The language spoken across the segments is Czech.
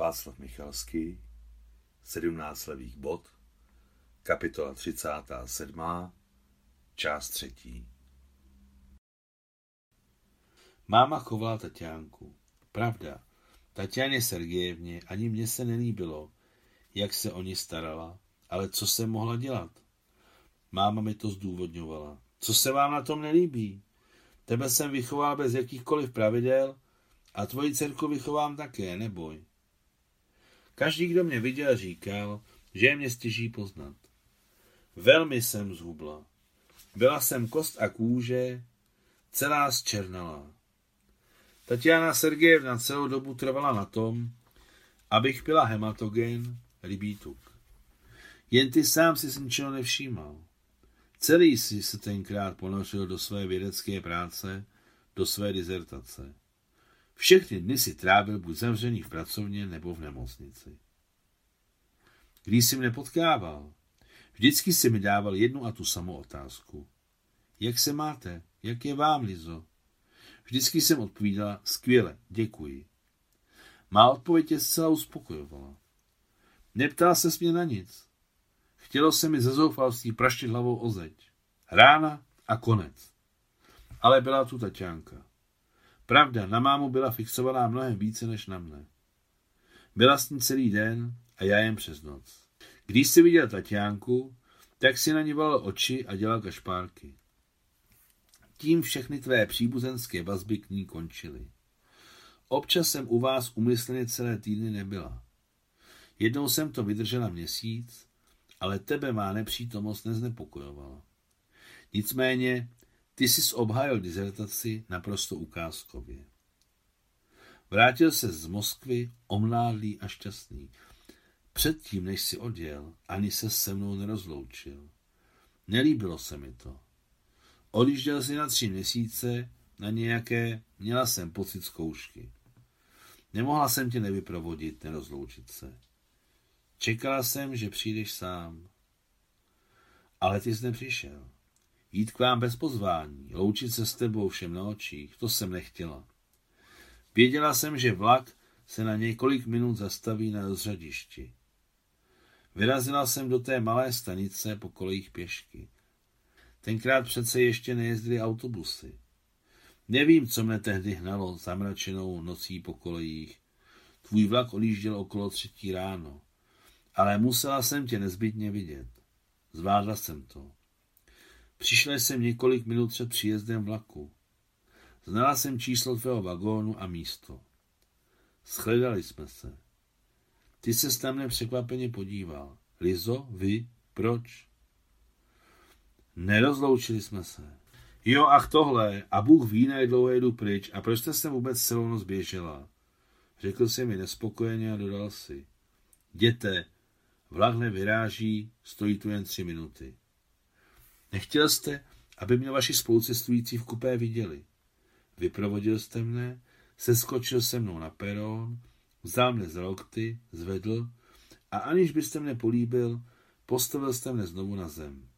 Václav Michalský, 17 levých bod, kapitola 37, část třetí. Máma chovala Tatiánku. Pravda, Tatianě Sergejevně ani mně se nelíbilo, jak se o ní starala, ale co se mohla dělat? Máma mi to zdůvodňovala. Co se vám na tom nelíbí? Tebe jsem vychoval bez jakýchkoliv pravidel a tvoji dcerku vychovám také, neboj. Každý, kdo mě viděl, říkal, že je mě stěží poznat. Velmi jsem zhubla. Byla jsem kost a kůže, celá zčernala. Tatiana Sergejevna celou dobu trvala na tom, abych pila hematogen, rybí tuk. Jen ty sám si ničeho nevšímal. Celý si se tenkrát ponořil do své vědecké práce, do své dizertace. Všechny dny si trávil buď zavřený v pracovně nebo v nemocnici. Když si mě potkával, vždycky si mi dával jednu a tu samou otázku. Jak se máte? Jak je vám, Lizo? Vždycky jsem odpovídala, skvěle, děkuji. Má odpověď je zcela uspokojovala. Neptal se mě na nic. Chtělo se mi ze zoufalství praštit hlavou o zeď. Rána a konec. Ale byla tu Tatiánka. Pravda, na mámu byla fixovaná mnohem více než na mne. Byla s ní celý den a já jen přes noc. Když si viděl Tatiánku, tak si na ní volal oči a dělal kašpárky. Tím všechny tvé příbuzenské vazby k ní končily. Občas jsem u vás umyslně celé týdny nebyla. Jednou jsem to vydržela měsíc, ale tebe má nepřítomnost neznepokojovala. Nicméně ty jsi obhájil dizertaci naprosto ukázkově. Vrátil se z Moskvy omládlý a šťastný. Předtím, než si odjel, ani se se mnou nerozloučil. Nelíbilo se mi to. Odjížděl si na tři měsíce na nějaké, měla jsem pocit zkoušky. Nemohla jsem tě nevyprovodit, nerozloučit se. Čekala jsem, že přijdeš sám. Ale ty jsi nepřišel. Jít k vám bez pozvání, loučit se s tebou všem na očích, to jsem nechtěla. Věděla jsem, že vlak se na několik minut zastaví na rozřadišti. Vyrazila jsem do té malé stanice po kolejích pěšky. Tenkrát přece ještě nejezdily autobusy. Nevím, co mne tehdy hnalo zamračenou nocí po kolejích. Tvůj vlak odjížděl okolo třetí ráno. Ale musela jsem tě nezbytně vidět. Zvládla jsem to. Přišla jsem několik minut před příjezdem vlaku. Znala jsem číslo tvého vagónu a místo. Shledali jsme se. Ty se tam nepřekvapeně podíval. Lizo, vy, proč? Nerozloučili jsme se. Jo, ach tohle, a Bůh ví, jak dlouho jedu pryč, a proč jste se vůbec celou noc běžela? Řekl si mi nespokojeně a dodal si. Jděte, vlak nevyráží, stojí tu jen tři minuty. Nechtěl jste, aby mě vaši spolucestující v kupé viděli. Vyprovodil jste mne, seskočil se mnou na perón, vzal mne za lokty, zvedl a aniž byste mne políbil, postavil jste mne znovu na zem.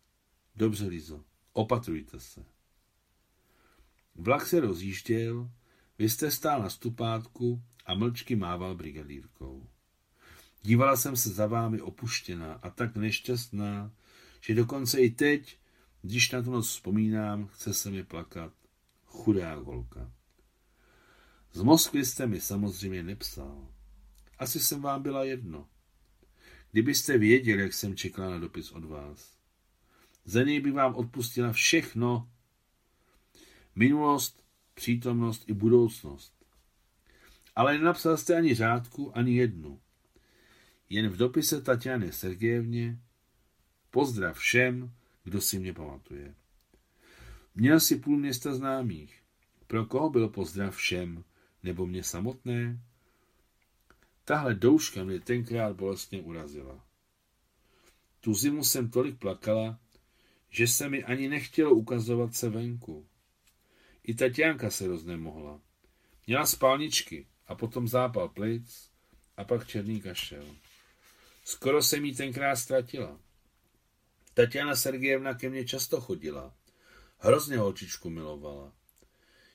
Dobře, Lizo, opatrujte se. Vlak se rozjížděl, vy jste stál na stupátku a mlčky mával brigadírkou. Dívala jsem se za vámi opuštěná a tak nešťastná, že dokonce i teď, když na tu noc vzpomínám, chce se mi plakat. Chudá holka. Z Moskvy jste mi samozřejmě nepsal. Asi jsem vám byla jedno. Kdybyste věděl, jak jsem čekala na dopis od vás. Za něj bych vám odpustila všechno. Minulost, přítomnost i budoucnost. Ale nenapsal jste ani řádku, ani jednu. Jen v dopise Tatiany Sergejevně pozdrav všem, kdo si mě pamatuje. Měl si půl města známých. Pro koho byl pozdrav všem, nebo mě samotné? Tahle douška mě tenkrát bolestně urazila. Tu zimu jsem tolik plakala, že se mi ani nechtělo ukazovat se venku. I Tatianka se roznemohla. Měla spálničky a potom zápal plic a pak černý kašel. Skoro jsem jí tenkrát ztratila. Tatiana Sergejevna ke mně často chodila. Hrozně holčičku milovala.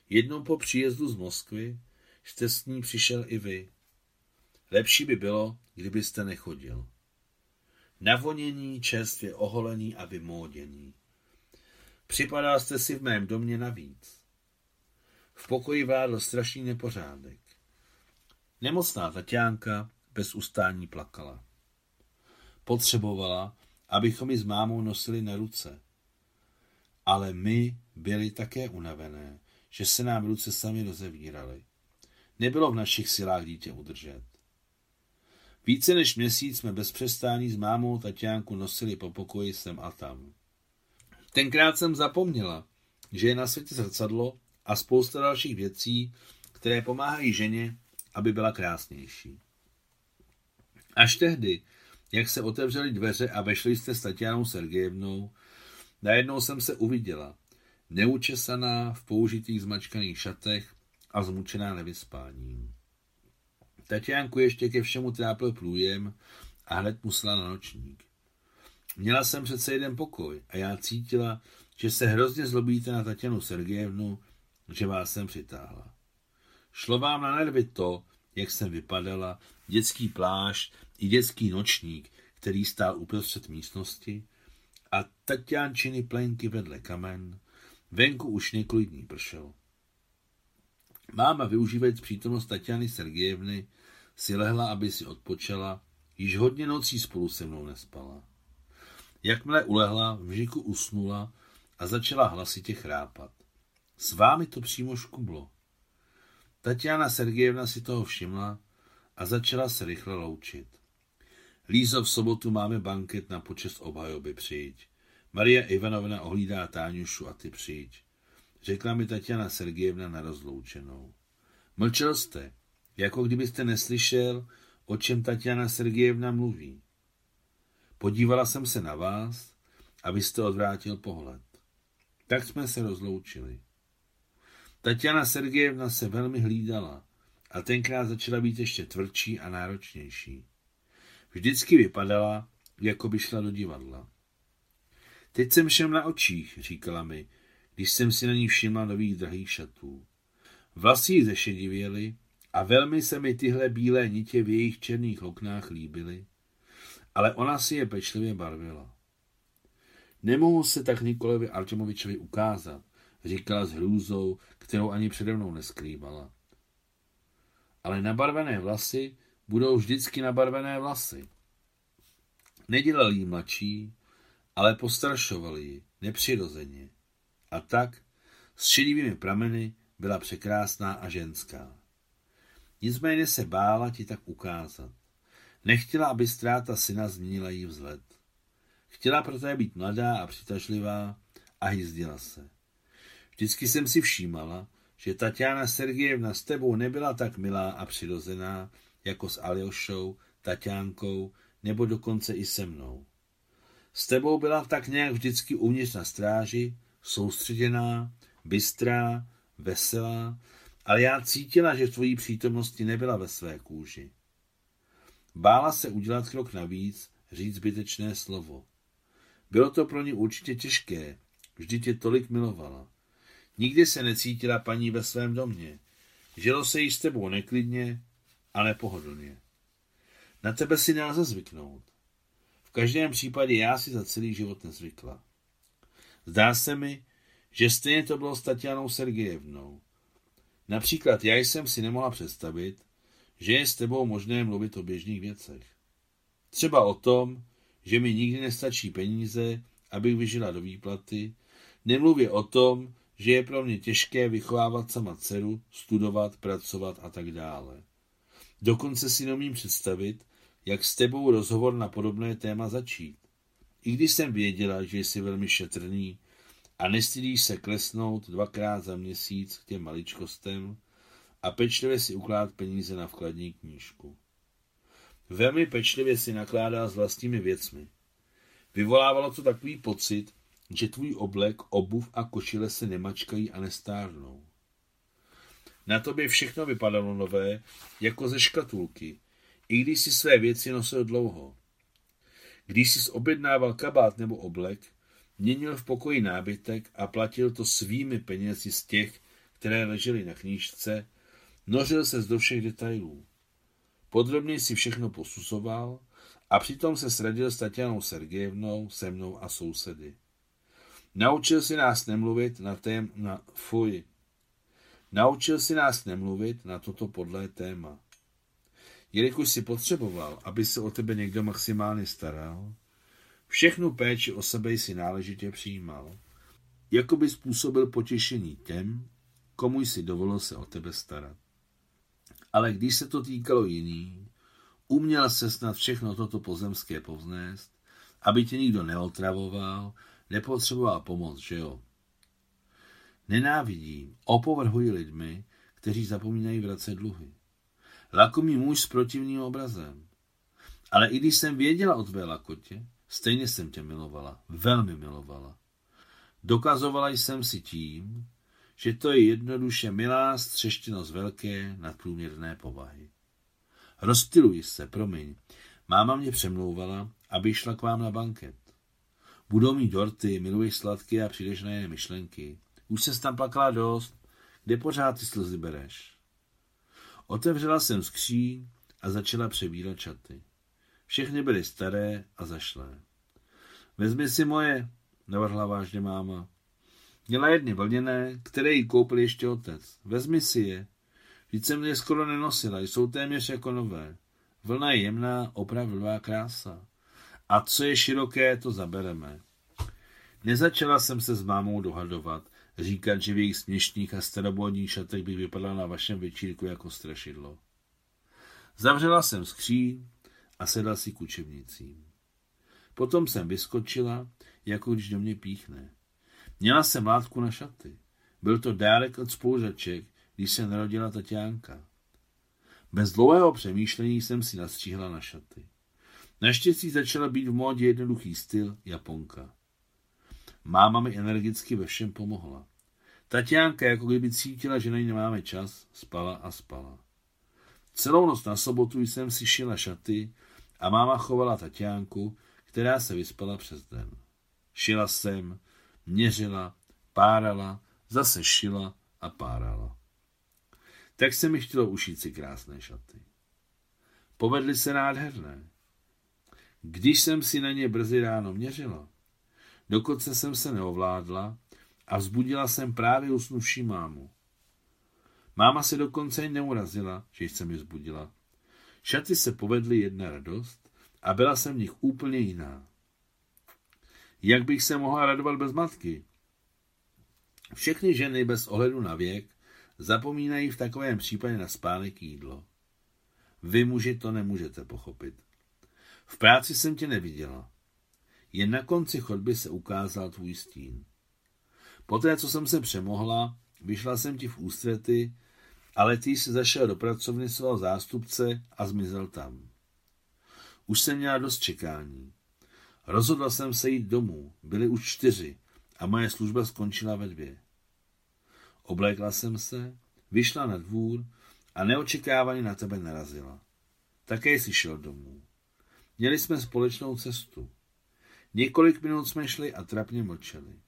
Jednou po příjezdu z Moskvy jste s ní přišel i vy. Lepší by bylo, kdybyste nechodil. Navonění, čerstvě oholený a vymóděný. Připadal jste si v mém domě navíc. V pokoji vládl strašný nepořádek. Nemocná Tatiánka bez ustání plakala. Potřebovala, abychom ji s mámou nosili na ruce. Ale my byli také unavené, že se nám ruce sami rozevíraly. Nebylo v našich silách dítě udržet. Více než měsíc jsme bez přestání s mámou Tatiánku nosili po pokoji sem a tam. Tenkrát jsem zapomněla, že je na světě zrcadlo a spousta dalších věcí, které pomáhají ženě, aby byla krásnější. Až tehdy, jak se otevřely dveře a vešli jste s Tatianou Sergejevnou, najednou jsem se uviděla, neučesaná v použitých zmačkaných šatech a zmučená nevyspáním. Tatiánku ještě ke všemu trápil průjem a hned musela na nočník. Měla jsem přece jeden pokoj a já cítila, že se hrozně zlobíte na Tatianu Sergejevnu, že vás sem přitáhla. Šlo vám na nervy to, jak jsem vypadala, dětský plášť i dětský nočník, který stál uprostřed místnosti, a Tatiančiny plenky vedle kamen, venku už několik dní pršelo. Máma, využívajíc přítomnost Tatiany Sergejevny, si lehla, aby si odpočela, již hodně nocí spolu se mnou nespala. Jakmile ulehla, v žiku usnula a začala hlasitě chrápat. S vámi to přímo škublo. Tatiana Sergejevna si toho všimla a začala se rychle loučit. Lízo, v sobotu máme banket na počest obhajoby, přijď. Maria Ivanovna ohlídá Táňušu a ty přijď. Řekla mi Tatiana Sergejevna na rozloučenou. Mlčel jste, jako kdybyste neslyšel, o čem Tatiana Sergejevna mluví. Podívala jsem se na vás a vy jste odvrátil pohled. Tak jsme se rozloučili. Tatiana Sergejevna se velmi hlídala a tenkrát začala být ještě tvrdší a náročnější. Vždycky vypadala, jako by šla do divadla. Teď jsem všem na očích, říkala mi, když jsem si na ní všimla nových drahých šatů. Vlasy jí zešedivěly a velmi se mi tyhle bílé nitě v jejich černých oknách líbily, ale ona si je pečlivě barvila. Nemohu se tak Nikolovi Artemovičovi ukázat, říkala s hrůzou, kterou ani přede mnou neskrývala. Ale nabarvené vlasy budou vždycky nabarvené vlasy. Nedělali jí mladší, ale postaršovali ji nepřirozeně. A tak s šedivými prameny byla překrásná a ženská. Nicméně se bála ti tak ukázat. Nechtěla, aby ztráta syna změnila jí vzhled. Chtěla proto být mladá a přitažlivá a hyzdila se. Vždycky jsem si všímala, že Tatiana Sergejevna s tebou nebyla tak milá a přirozená, jako s Aljošou, Tatiánkou nebo dokonce i se mnou. S tebou byla tak nějak vždycky uvnitř na stráži, soustředěná, bystrá, veselá, ale já cítila, že v tvojí přítomnosti nebyla ve své kůži. Bála se udělat krok navíc, říct zbytečné slovo. Bylo to pro ní určitě těžké, vždy tě tolik milovala. Nikdy se necítila paní ve svém domě. Žilo se jí s tebou neklidně a nepohodlně. Na tebe si nelze zvyknout. V každém případě já si za celý život nezvykla. Zdá se mi, že stejně to bylo s Tatianou Sergejevnou. Například já jsem si nemohla představit, že je s tebou možné mluvit o běžných věcech. Třeba o tom, že mi nikdy nestačí peníze, abych vyžila do výplaty, nemluvě o tom, že je pro mě těžké vychovávat sama dceru, studovat, pracovat a tak dále. Dokonce si nemím představit, jak s tebou rozhovor na podobné téma začít. I když jsem věděla, že jsi velmi šetrný a nestydíš se klesnout dvakrát za měsíc k těm maličkostem a pečlivě si ukládát peníze na vkladní knížku. Velmi pečlivě si nakládá s vlastními věcmi. Vyvolávalo to takový pocit, že tvůj oblek, obuv a košile se nemačkají a nestárnou. Na tobě všechno vypadalo nové, jako ze škatulky, i když si své věci nosil dlouho. Když jsi objednával kabát nebo oblek, měnil v pokoji nábytek a platil to svými penězi z těch, které ležely na knížce, nořil se do všech detailů. Podrobně si všechno posuzoval a přitom se sradil s Tatianou Sergejevnou, se mnou a sousedy. Naučil si nás nemluvit na tém... na... fuj. Naučil si nás nemluvit na toto podlé téma. Jelikož si potřeboval, aby se o tebe někdo maximálně staral, všechnu péči o sebe si náležitě přijímal. Jakoby způsobil potěšení těm, komu jsi dovolil se o tebe starat. Ale když se to týkalo jiný, uměl se snad všechno toto pozemské povznést, aby tě nikdo neotravoval, nepotřeboval pomoc, že jo? Nenávidím, opovrhuji lidmi, kteří zapomínají vracet dluhy. Lakomý muž s protivným obrazem. Ale i když jsem věděla o tvé lakotě, stejně jsem tě milovala, velmi milovala. Dokazovala jsem si tím, že to je jednoduše milá střeštěnost velké nadprůměrné povahy. Rozptiluji se, promiň. Máma mě přemlouvala, aby šla k vám na banket. Budou mít dorty, miluješ sladké a přijdeš na jiné myšlenky. Už se tam plakala dost. Kde pořád ty slzy bereš? Otevřela jsem skříň a začala přebírat čaty. Všechny byly staré a zašlé. Vezmi si moje, navrhla vážně máma. Měla jedny vlněné, které jí koupil ještě otec. Vezmi si je. Víc jsem je skoro nenosila, jsou téměř jako nové. Vlna je jemná, opravdová krása. A co je široké, to zabereme. Nezačala jsem se s mámou dohadovat, říkat, že v jejich směšných a starobodních šatech bych vypadala na vašem večírku jako strašidlo. Zavřela jsem skříň a sedla si k učebnicím. Potom jsem vyskočila, jako když do mě píchne. Měla jsem látku na šaty. Byl to dárek od spolužaček, když se narodila Tatiánka. Bez dlouhého přemýšlení jsem si nastříhla na šaty. Naštěstí začala být v módě jednoduchý styl Japonka. Máma mi energicky ve všem pomohla. Tatiánka, jako kdyby cítila, že na ní nemáme čas, spala a spala. Celou noc na sobotu jsem si šila šaty a máma chovala Tatiánku, která se vyspala přes den. Šila jsem, měřila, párala, zase šila a párala. Tak se mi chtělo ušít si krásné šaty. Povedly se nádherné. Když jsem si na ně brzy ráno měřila, dokonce jsem se neovládla a vzbudila jsem právě usnuvší mámu. Máma se dokonce i neurazila, že jsem ji vzbudila. Šaty se povedly jedna radost a byla jsem v nich úplně jiná. Jak bych se mohla radovat bez matky? Všechny ženy bez ohledu na věk zapomínají v takovém případě na spánek jídlo. Vy muži to nemůžete pochopit. V práci jsem tě neviděla. Jen na konci chodby se ukázal tvůj stín. Poté, co jsem se přemohla, vyšla jsem ti v ústrety, ale ty se zašel do pracovny svého zástupce a zmizel tam. Už jsem měla dost čekání. Rozhodla jsem se jít domů, byly už čtyři a moje služba skončila ve dvě. Oblékla jsem se, vyšla na dvůr a neočekávaně na tebe narazila. Také jsi šel domů. Měli jsme společnou cestu. Několik minut jsme šli a trapně mlčeli.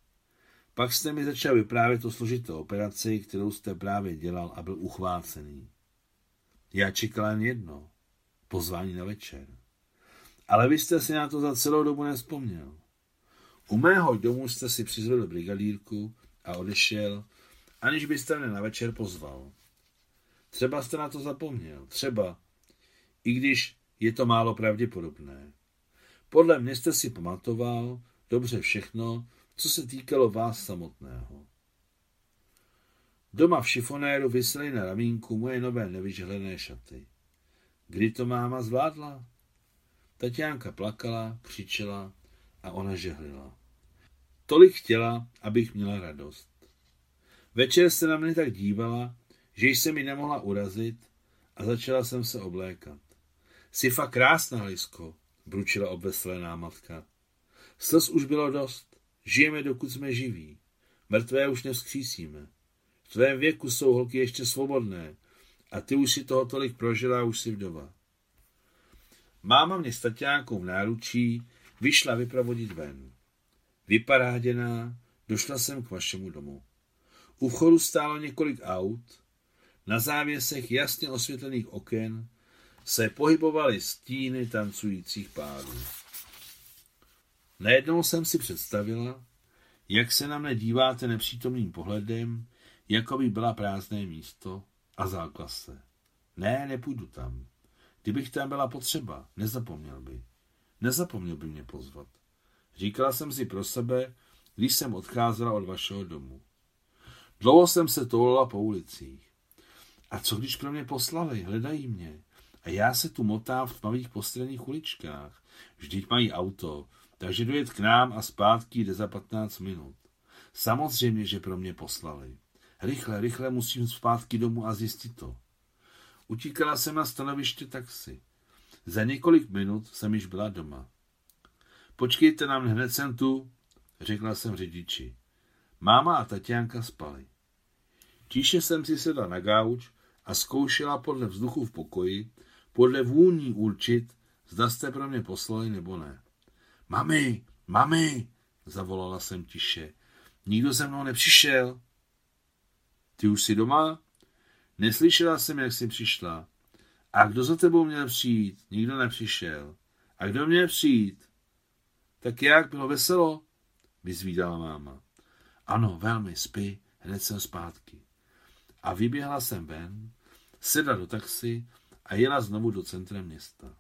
Pak jste mi začal vyprávět o složité operaci, kterou jste právě dělal a byl uchvácený. Já čekal jen jedno. Pozvání na večer. Ale vy jste si na to za celou dobu nespomněl. U mého domu jste si přizvedl brigadírku a odešel, aniž byste mě na večer pozval. Třeba jste na to zapomněl, třeba, i když je to málo pravděpodobné. Podle mě jste si pamatoval dobře všechno, co se týkalo vás samotného. Doma v šifonéru vysely na ramínku moje nové nevyžhlené šaty. Kdy to máma zvládla? Tatiánka plakala, křičela a ona žehlila. Tolik chtěla, abych měla radost. Večer se na mě tak dívala, že jsem mi nemohla urazit a začala jsem se oblékat. Jsi fakt krásná, Lisko, bručila obveslená matka. Slz už bylo dost. Žijeme, dokud jsme živí. Mrtvé už nevzkřísíme. V tvém věku jsou holky ještě svobodné a ty už si toho tolik prožila a už si vdova. Máma mě s v náručí vyšla vypravodit ven. Vyparáděná, došla jsem k vašemu domu. U vchodu stálo několik aut, na závěsech jasně osvětlených oken se pohybovaly stíny tancujících pádů. Najednou jsem si představila, jak se na mne díváte nepřítomným pohledem, jako by byla prázdné místo a záklas se. Ne, nepůjdu tam. Kdybych tam byla potřeba, nezapomněl by. Nezapomněl by mě pozvat. Říkala jsem si pro sebe, když jsem odcházela od vašeho domu. Dlouho jsem se toulala po ulicích. A co když pro mě poslali, hledají mě. A já se tu motám v tmavých postranných uličkách. Vždyť mají auto, takže dojet k nám a zpátky jde za 15 minut. Samozřejmě, že pro mě poslali. Rychle, rychle musím zpátky domů a zjistit to. Utíkala jsem na stanoviště taxi. Za několik minut jsem již byla doma. Počkejte nám, hned jsem tu, řekla jsem řidiči. Máma a Tatiánka spali. Tíše jsem si sedla na gauč a zkoušela podle vzduchu v pokoji, podle vůní určit, zda jste pro mě poslali nebo ne. Mami, mami, zavolala jsem tiše. Nikdo se mnou nepřišel. Ty už jsi doma? Neslyšela jsem, jak jsi přišla. A kdo za tebou měl přijít? Nikdo nepřišel. A kdo měl přijít? Tak jak, bylo veselo? Vyzvídala máma. Ano, velmi, spí, hned jsem zpátky. A vyběhla jsem ven, sedla do taxi a jela znovu do centra města.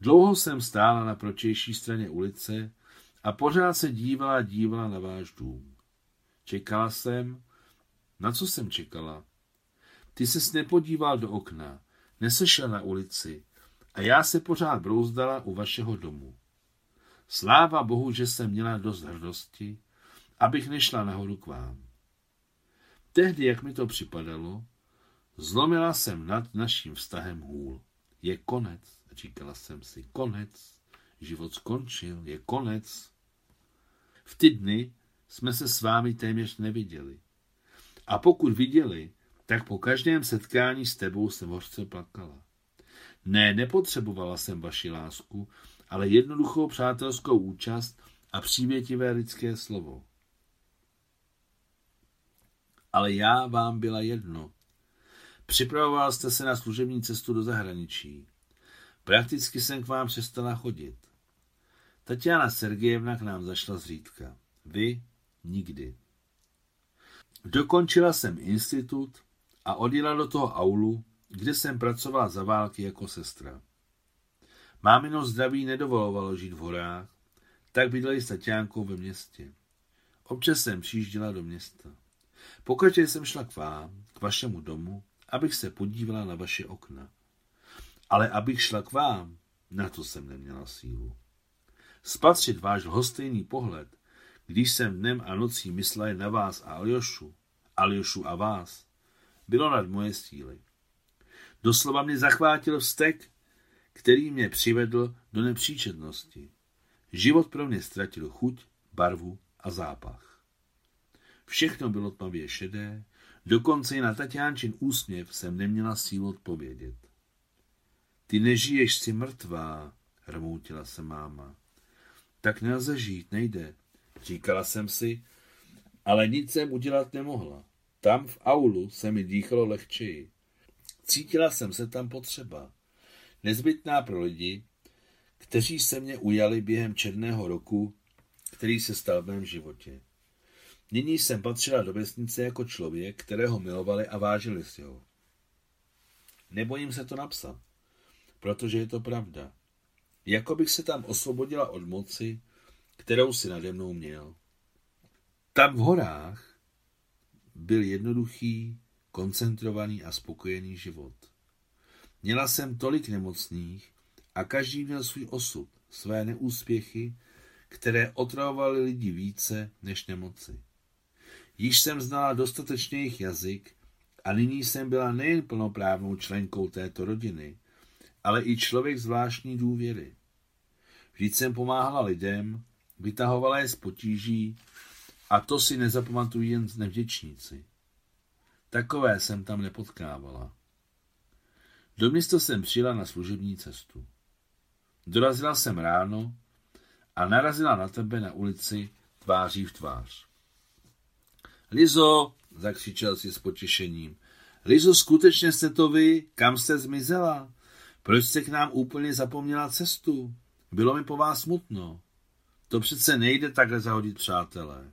Dlouho jsem stála na pročejší straně ulice a pořád se dívala dívala na váš dům. Čekala jsem, na co jsem čekala? Ty ses nepodíval do okna, nesešel na ulici a já se pořád brouzdala u vašeho domu. Sláva Bohu, že jsem měla dost hrdosti, abych nešla nahoru k vám. Tehdy, jak mi to připadalo, zlomila jsem nad naším vztahem hůl. Je konec, říkala jsem si, konec, život skončil, je konec. V ty dny jsme se s vámi téměř neviděli. A pokud viděli, tak po každém setkání s tebou jsem hořce plakala. Ne, nepotřebovala jsem vaši lásku, ale jednoduchou přátelskou účast a přívětivé lidské slovo. Ale já vám byla jedno. Připravoval jste se na služební cestu do zahraničí. Prakticky jsem k vám přestala chodit. Tatiana Sergejevna k nám zašla zřídka. Vy nikdy. Dokončila jsem institut a odjela do toho aulu, kde jsem pracovala za války jako sestra. Mámino zdraví nedovolovalo žít v horách, tak bydleli s Tatiánkou ve městě. Občas jsem přijížděla do města. Pokaždé jsem šla k vám, k vašemu domu, abych se podívala na vaše okna. Ale abych šla k vám, na to jsem neměla sílu. Spatřit váš hostejný pohled, když jsem dnem a nocí myslela na vás a Aljošu, Aljošu a vás, bylo nad moje síly. Doslova mě zachvátil vztek, který mě přivedl do nepříčetnosti. Život pro mě ztratil chuť, barvu a zápach. Všechno bylo tmavě šedé, dokonce i na Tatiánčin úsměv jsem neměla sílu odpovědět. Ty nežiješ, si mrtvá, rmoutila se máma. Tak nelze žít, nejde, říkala jsem si, ale nic jsem udělat nemohla. Tam v aulu se mi dýchalo lehčeji. Cítila jsem se tam potřeba. Nezbytná pro lidi, kteří se mě ujali během černého roku, který se stal v mém životě. Nyní jsem patřila do vesnice jako člověk, kterého milovali a vážili si ho. Nebojím se to napsat, protože je to pravda. Jako bych se tam osvobodila od moci, kterou si nade mnou měl. Tam v horách byl jednoduchý, koncentrovaný a spokojený život. Měla jsem tolik nemocných a každý měl svůj osud, své neúspěchy, které otravovaly lidi více než nemoci. Již jsem znala dostatečně jejich jazyk a nyní jsem byla nejen plnoprávnou členkou této rodiny, ale i člověk zvláštní důvěry. Vždyť jsem pomáhala lidem, vytahovala je z potíží a to si nezapamatují jen nevděčníci. Takové jsem tam nepotkávala. Do města jsem přijela na služební cestu. Dorazila jsem ráno a narazila na tebe na ulici tváří v tvář. Lizo, zakřičel si s potěšením. Lizo, skutečně jste to vy? Kam jste zmizela? Proč jste k nám úplně zapomněla cestu? Bylo mi po vás smutno. To přece nejde takhle zahodit, přátelé.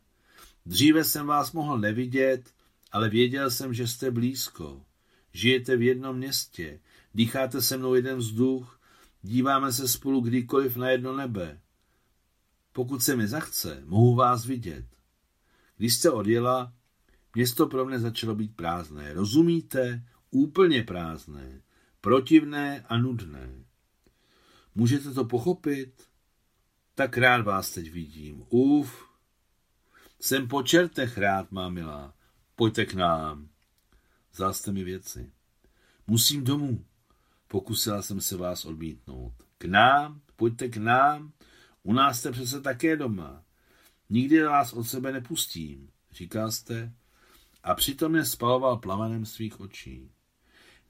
Dříve jsem vás mohl nevidět, ale věděl jsem, že jste blízko. Žijete v jednom městě, dýcháte se mnou jeden vzduch, díváme se spolu kdykoliv na jedno nebe. Pokud se mi zachce, mohu vás vidět. Když jste odjela, město pro mě začalo být prázdné. Rozumíte? Úplně prázdné. Protivné a nudné. Můžete to pochopit? Tak rád vás teď vidím. Uf. Jsem po čertech rád, má milá. Pojďte k nám. Vzal jste mi věci. Musím domů. Pokusila jsem se vás odmítnout. K nám? Pojďte k nám. U nás jste přece také doma. Nikdy vás od sebe nepustím, říkal jste, a přitom je spaloval plamenem svých očí.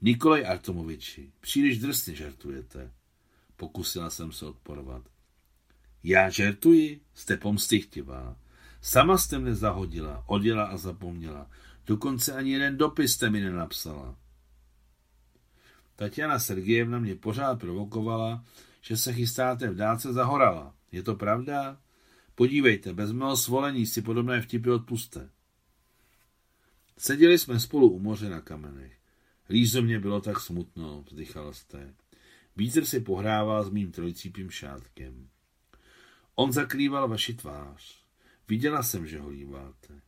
Nikolaj Artomoviči, příliš drsně žertujete. Pokusila jsem se odporovat. Já žertuji? Jste pomstychtivá. Sama jste mne zahodila, odjela a zapomněla. Dokonce ani jeden dopis jste mi nenapsala. Tatiana Sergejevna mě pořád provokovala, že se chystáte v dálce za horala. Je to pravda? Podívejte, bez mého svolení si podobné vtipy odpuste. Seděli jsme spolu u moře na kamenech. Lízo mě bylo tak smutno, vzdychal jste. Vítr si pohrával s mým trojcípým šátkem. On zakrýval vaši tvář. Viděla jsem, že ho líbáte.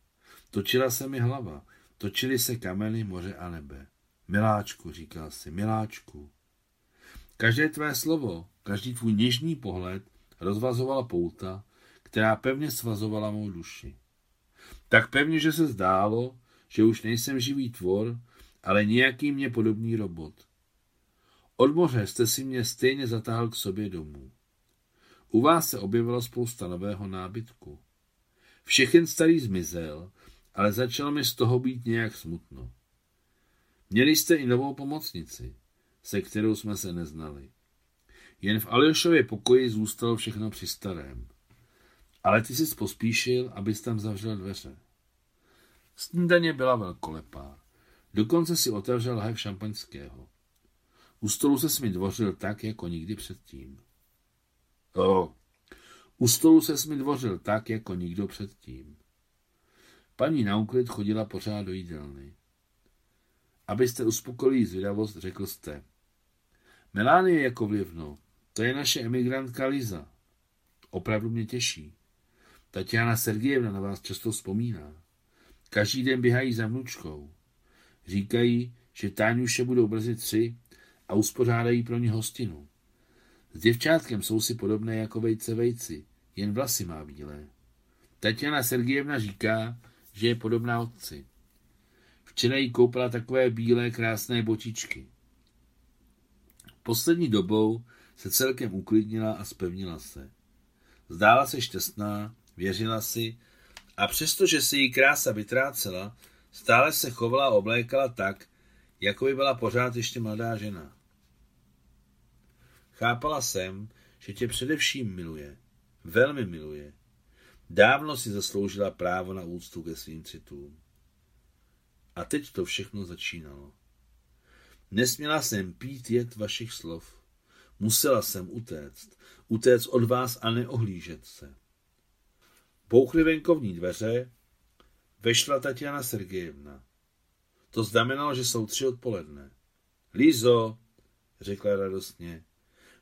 Točila se mi hlava. Točily se kameny, moře a nebe. Miláčku, říkal si, miláčku. Každé tvé slovo, každý tvůj něžný pohled rozvazovala pouta, která pevně svazovala mou duši. Tak pevně, že se zdálo, že už nejsem živý tvor, ale nějaký mě podobný robot. Od moře jste si mě stejně zatáhl k sobě domů. U vás se objevila spousta nového nábytku. Všechen starý zmizel, ale začalo mi z toho být nějak smutno. Měli jste i novou pomocnici, se kterou jsme se neznali. Jen v Aljošově pokoji zůstalo všechno při starém. Ale ty jsi pospíšil, abys tam zavřel dveře. Snídaně byla velkolepá. Dokonce si otevřel lahev šampaňského. U stolu se mi dvořil tak, jako nikdy předtím. O, u stolu se mi dvořil tak, jako nikdo předtím. Paní na úklid chodila pořád do jídelny. Abyste uspokojili zvědavost, řekl jste. Melánie jako vlivno, to je naše emigrantka Liza. Opravdu mě těší. Tatiana Sergejevna na vás často vzpomíná. Každý den běhají za vnučkou. Říkají, že Táňuše budou brzy tři a uspořádají pro ně hostinu. S děvčátkem jsou si podobné jako vejce vejci, jen vlasy má bílé. Tatiana Sergejevna říká, že je podobná otci. Včera jí koupila takové bílé krásné botičky. Poslední dobou se celkem uklidnila a spevnila se. Zdála se šťastná, věřila si a přestože se jí krása vytrácela, stále se chovala a oblékala tak, jako by byla pořád ještě mladá žena. Chápala jsem, že tě především miluje, velmi miluje. Dávno si zasloužila právo na úctu ke svým citům. A teď to všechno začínalo. Nesměla jsem pít jet vašich slov. Musela jsem utéct. Utéct od vás a neohlížet se. Bouchly venkovní dveře, vešla Tatiana Sergejevna. To znamenalo, že jsou tři odpoledne. Lízo, řekla radostně,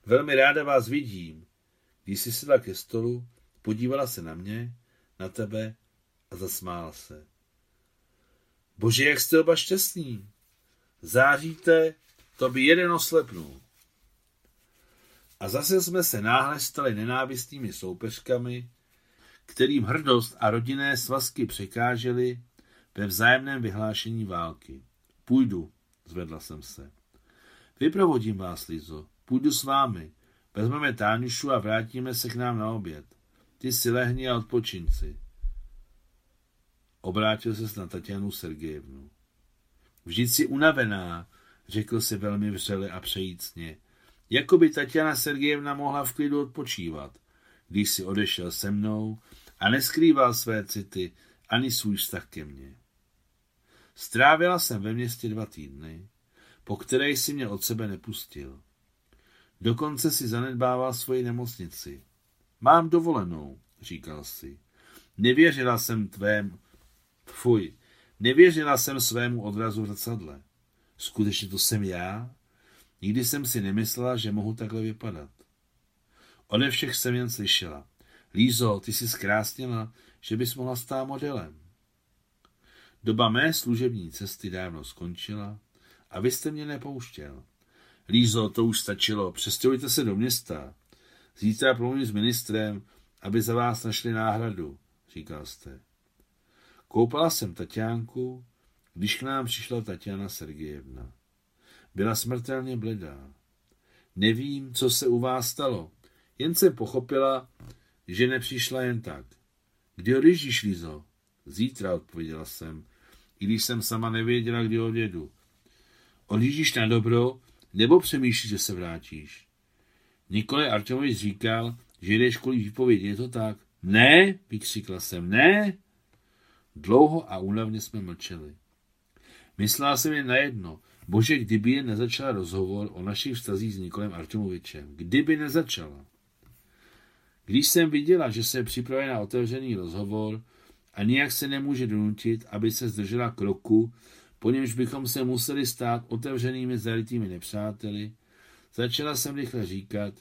velmi ráda vás vidím. Když si sedla ke stolu, podívala se na mě, na tebe a zasmála se. Bože, jak jste oba šťastní. Záříte, to by jeden oslepnul. A zase jsme se náhle stali nenávistnými soupeřkami, kterým hrdost a rodinné svazky překážely ve vzájemném vyhlášení války. Půjdu, zvedla jsem se. Vyprovodím vás, Lizo, půjdu s vámi. Vezmeme Táňušu a vrátíme se k nám na oběd. Ty si lehni a odpočinci. Obrátil se na Tatianu Sergejevnu. Vždyť si unavená, řekl si velmi vřele a přejícně. Jako by Tatiana Sergejevna mohla v klidu odpočívat, když si odešel se mnou a neskrýval své city ani svůj vztah ke mně. Strávila jsem ve městě dva týdny, po které si mě od sebe nepustil. Dokonce si zanedbával svoji nemocnici. Mám dovolenou, říkal si. Nevěřila jsem tvém... Fuj, nevěřila jsem svému odrazu v zrcadle. Skutečně to jsem já? Nikdy jsem si nemyslela, že mohu takhle vypadat. Ode všech jsem jen slyšela. Lízo, ty jsi zkrásněla, že bys mohla stát modelem. Doba mé služební cesty dávno skončila a vy jste mě nepouštěl. Lízo, to už stačilo, přestěhujte se do města. Zítra promluvím s ministrem, aby za vás našli náhradu, říkal jste. Koupala jsem Tatiánku, když k nám přišla Tatiana Sergejevna. Byla smrtelně bledá. Nevím, co se u vás stalo, jen jsem pochopila, že nepřišla jen tak. Kdy odjíždíš, Lizo? Zítra, odpověděla jsem, i když jsem sama nevěděla, kdy odjedu. Odjíždíš na dobro, nebo přemýšlíš, že se vrátíš? Nikolaj Artemovič říkal, že jdeš kvůli výpovědi, je to tak? Ne, vykřikla jsem, ne. Dlouho a únavně jsme mlčeli. Myslela jsem jen na jedno. Bože, kdyby jen nezačala rozhovor o našich vztazích s Nikolem Artemovičem. Kdyby nezačala. Když jsem viděla, že se připravuje na otevřený rozhovor a nijak se nemůže donutit, aby se zdržela kroku, po němž bychom se museli stát otevřenými zarytými nepřáteli, začala jsem rychle říkat,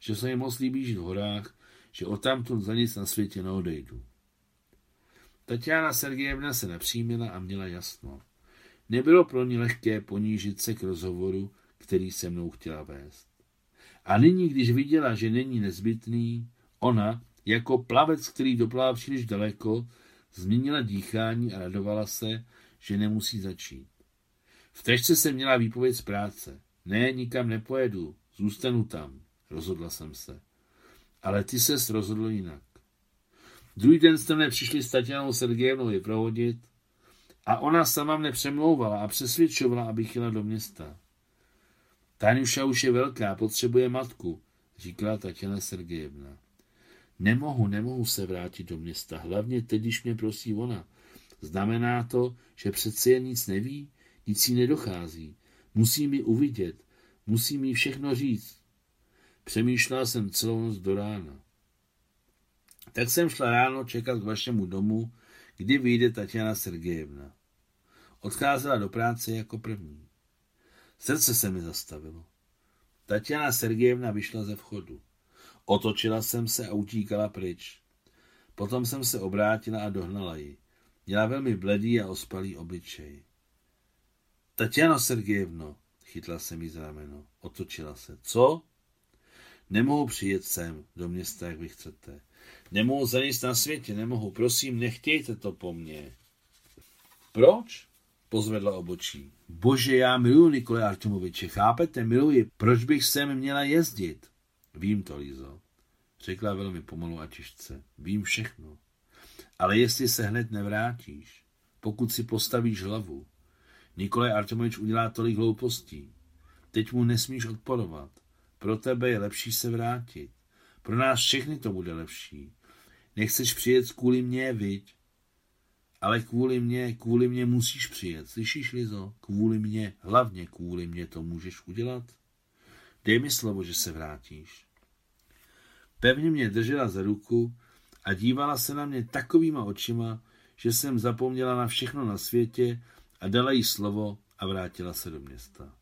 že se mi moc líbí žít v horách, že o tamtud za nic na světě neodejdu. Tatiana Sergejevna se napřímila a měla jasno. Nebylo pro ní lehké ponížit se k rozhovoru, který se mnou chtěla vést. A nyní, když viděla, že není nezbytný, ona, jako plavec, který doplává příliš daleko, změnila dýchání a radovala se, že nemusí začít. V tečce se měla výpověď z práce. Ne, nikam nepojedu, zůstanu tam, rozhodla jsem se. Ale ty ses rozhodl jinak. Druhý den jste mne přišli s Tatianou Sergejevnou vyprovodit a ona sama mne přemlouvala a přesvědčovala, abych jela do města. Táňuša už je velká, potřebuje matku, říkala Tatiana Sergejevna. Nemohu, nemohu se vrátit do města, hlavně teď, když mě prosí ona. Znamená to, že přece jen nic neví, nic jí nedochází. Musí mi uvidět, musí mi všechno říct. Přemýšlela jsem celou noc do rána. Tak jsem šla ráno čekat k vašemu domu, kdy vyjde Tatiana Sergejevna. Odcházela do práce jako první. Srdce se mi zastavilo. Tatiana Sergejevna vyšla ze vchodu. Otočila jsem se a utíkala pryč. Potom jsem se obrátila a dohnala ji. Měla velmi bledý a ospalý obličej. Tatiano Sergejevno, chytla se mi za rameno, otočila se. Co? Nemohu přijet sem do města, jak vy chcete. Nemohu za nic na světě, nemohu. Prosím, nechtějte to po mně. Proč? Pozvedla obočí. Bože, já miluji Nikole Artemoviče, chápete, miluji. Proč bych sem měla jezdit? Vím to, Lizo. Řekla velmi pomalu a těžce. Vím všechno. Ale jestli se hned nevrátíš, pokud si postavíš hlavu, Nikolaj Artemovič udělá tolik hloupostí. Teď mu nesmíš odporovat. Pro tebe je lepší se vrátit. Pro nás všechny to bude lepší. Nechceš přijet kvůli mě, viď? Ale kvůli mě, kvůli mě musíš přijet. Slyšíš, Lizo? Kvůli mě, hlavně kvůli mě to můžeš udělat? Dej mi slovo, že se vrátíš. Pevně mě držela za ruku a dívala se na mě takovýma očima, že jsem zapomněla na všechno na světě a dala jí slovo a vrátila se do města.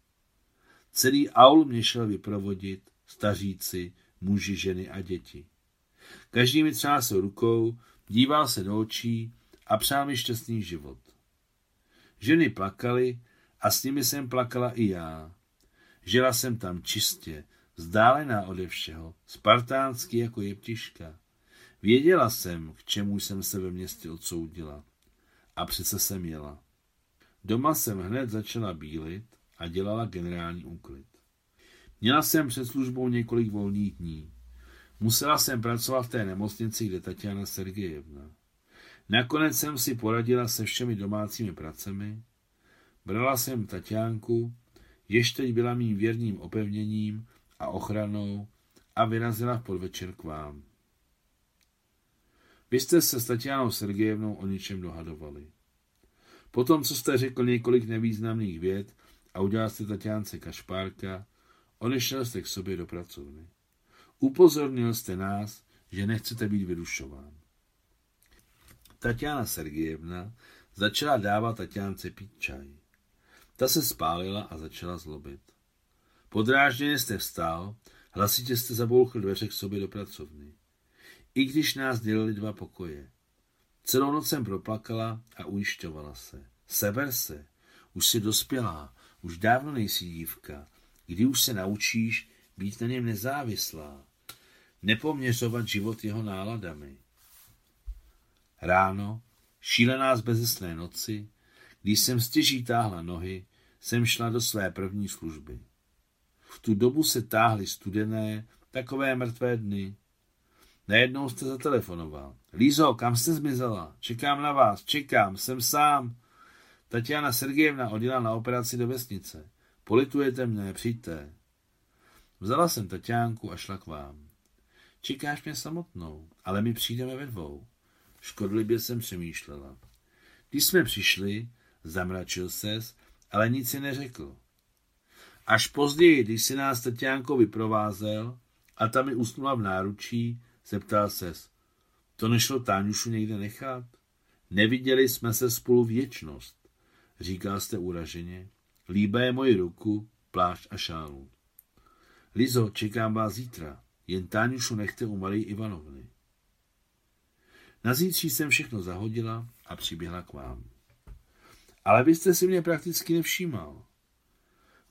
Celý aul mě šel vyprovodit, staříci, muži, ženy a děti. Každý mi třásl rukou, díval se do očí a přál mi šťastný život. Ženy plakaly a s nimi jsem plakala i já. Žila jsem tam čistě, vzdálená ode všeho, spartánsky jako jeptiška. Věděla jsem, k čemu jsem se ve městě odsoudila. A přece jsem jela. Doma jsem hned začala bílit a dělala generální úklid. Měla jsem před službou několik volných dní. Musela jsem pracovat v té nemocnici, kde Tatiana Sergejevna. Nakonec jsem si poradila se všemi domácími pracemi, brala jsem Tatiánku, jež teď byla mým věrným opevněním a ochranou a vyrazila v podvečer k vám. Vy jste se s Tatianou Sergejevnou o ničem dohadovali. Potom, co jste řekl několik nevýznamných věd a udělal jste Tatiánce kašpárka, odešel jste k sobě do pracovny. Upozornil jste nás, že nechcete být vyrušován. Tatiana Sergejevna začala dávat Tatiance pít čaj. Ta se spálila a začala zlobit. Podrážděně jste vstal, hlasitě jste zabouchl dveře k sobě do pracovny. I když nás dělili dva pokoje. Celou noc jsem proplakala a ujišťovala se. Seber se, už jsi dospělá, už dávno nejsi dívka, kdy už se naučíš být na něm nezávislá, nepoměřovat život jeho náladami. Ráno, šílená z bezesné noci, když jsem stěží táhla nohy, jsem šla do své první služby. V tu dobu se táhly studené, takové mrtvé dny. Najednou jste zatelefonoval. Lízo, kam jste zmizela? Čekám na vás, čekám, jsem sám. Tatiana Sergejevna odjela na operaci do vesnice. Politujete mne, přijďte. Vzala jsem Tatiánku a šla k vám. Čekáš mě samotnou, ale my přijdeme ve dvou. Škodlivě jsem přemýšlela. Když jsme přišli, zamračil ses, ale nic si neřekl. Až později, když si nás Tatiánko vyprovázel a tam mi usnula v náručí, zeptal ses, to nešlo Táňušu někde nechat? Neviděli jsme se spolu věčnost. Říkal jste uraženě. Líbé je moji ruku, plášť a šálu. Lizo, čekám vás zítra. Jen Táňušu nechte u Marie Ivanovny. Na zítří jsem všechno zahodila a přiběhla k vám. Ale vy jste si mě prakticky nevšímal.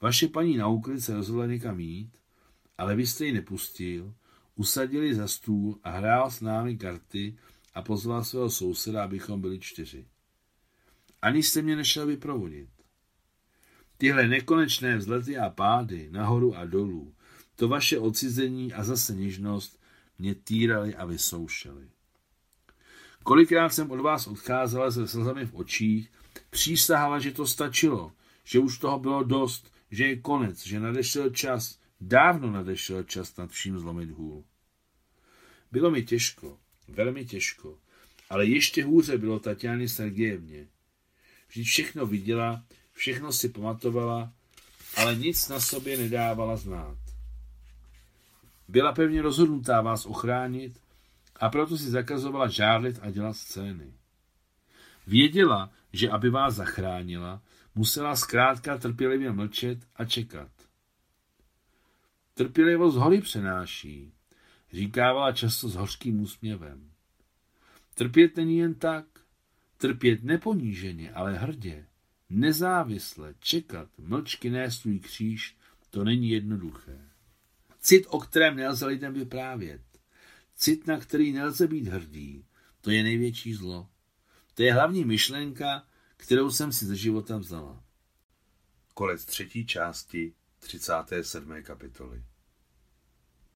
Vaše paní na úklid se rozhodla někam jít, ale vy jste ji nepustil, usadili za stůl a hrál s námi karty a pozval svého souseda, abychom byli čtyři. Ani jste mě nešel vyprovodit. Tyhle nekonečné vzlety a pády, nahoru a dolů, to vaše odcizení a zase něžnost mě týrali a vysoušeli. Kolikrát jsem od vás odcházela se slzami v očích, přísahala, že to stačilo, že už toho bylo dost, že je konec, že nadešel čas, dávno nadešel čas nad vším zlomit hůl. Bylo mi těžko, velmi těžko, ale ještě hůře bylo Tatiany Sergejevně. Vždyť všechno viděla, všechno si pamatovala, ale nic na sobě nedávala znát. Byla pevně rozhodnutá vás ochránit a proto si zakazovala žádlit a dělat scény. Věděla, že aby vás zachránila, musela zkrátka trpělivě mlčet a čekat. Trpělivost hory přenáší, říkávala často s hořkým úsměvem. Trpět není jen tak, trpět neponíženě, ale hrdě, nezávisle, čekat, mlčky nést svůj kříž, to není jednoduché. Cit, o kterém nelze lidem vyprávět. Cit, na který nelze být hrdý. To je největší zlo. To je hlavní myšlenka, kterou jsem si ze života vzala. Konec třetí části 37. kapitoly.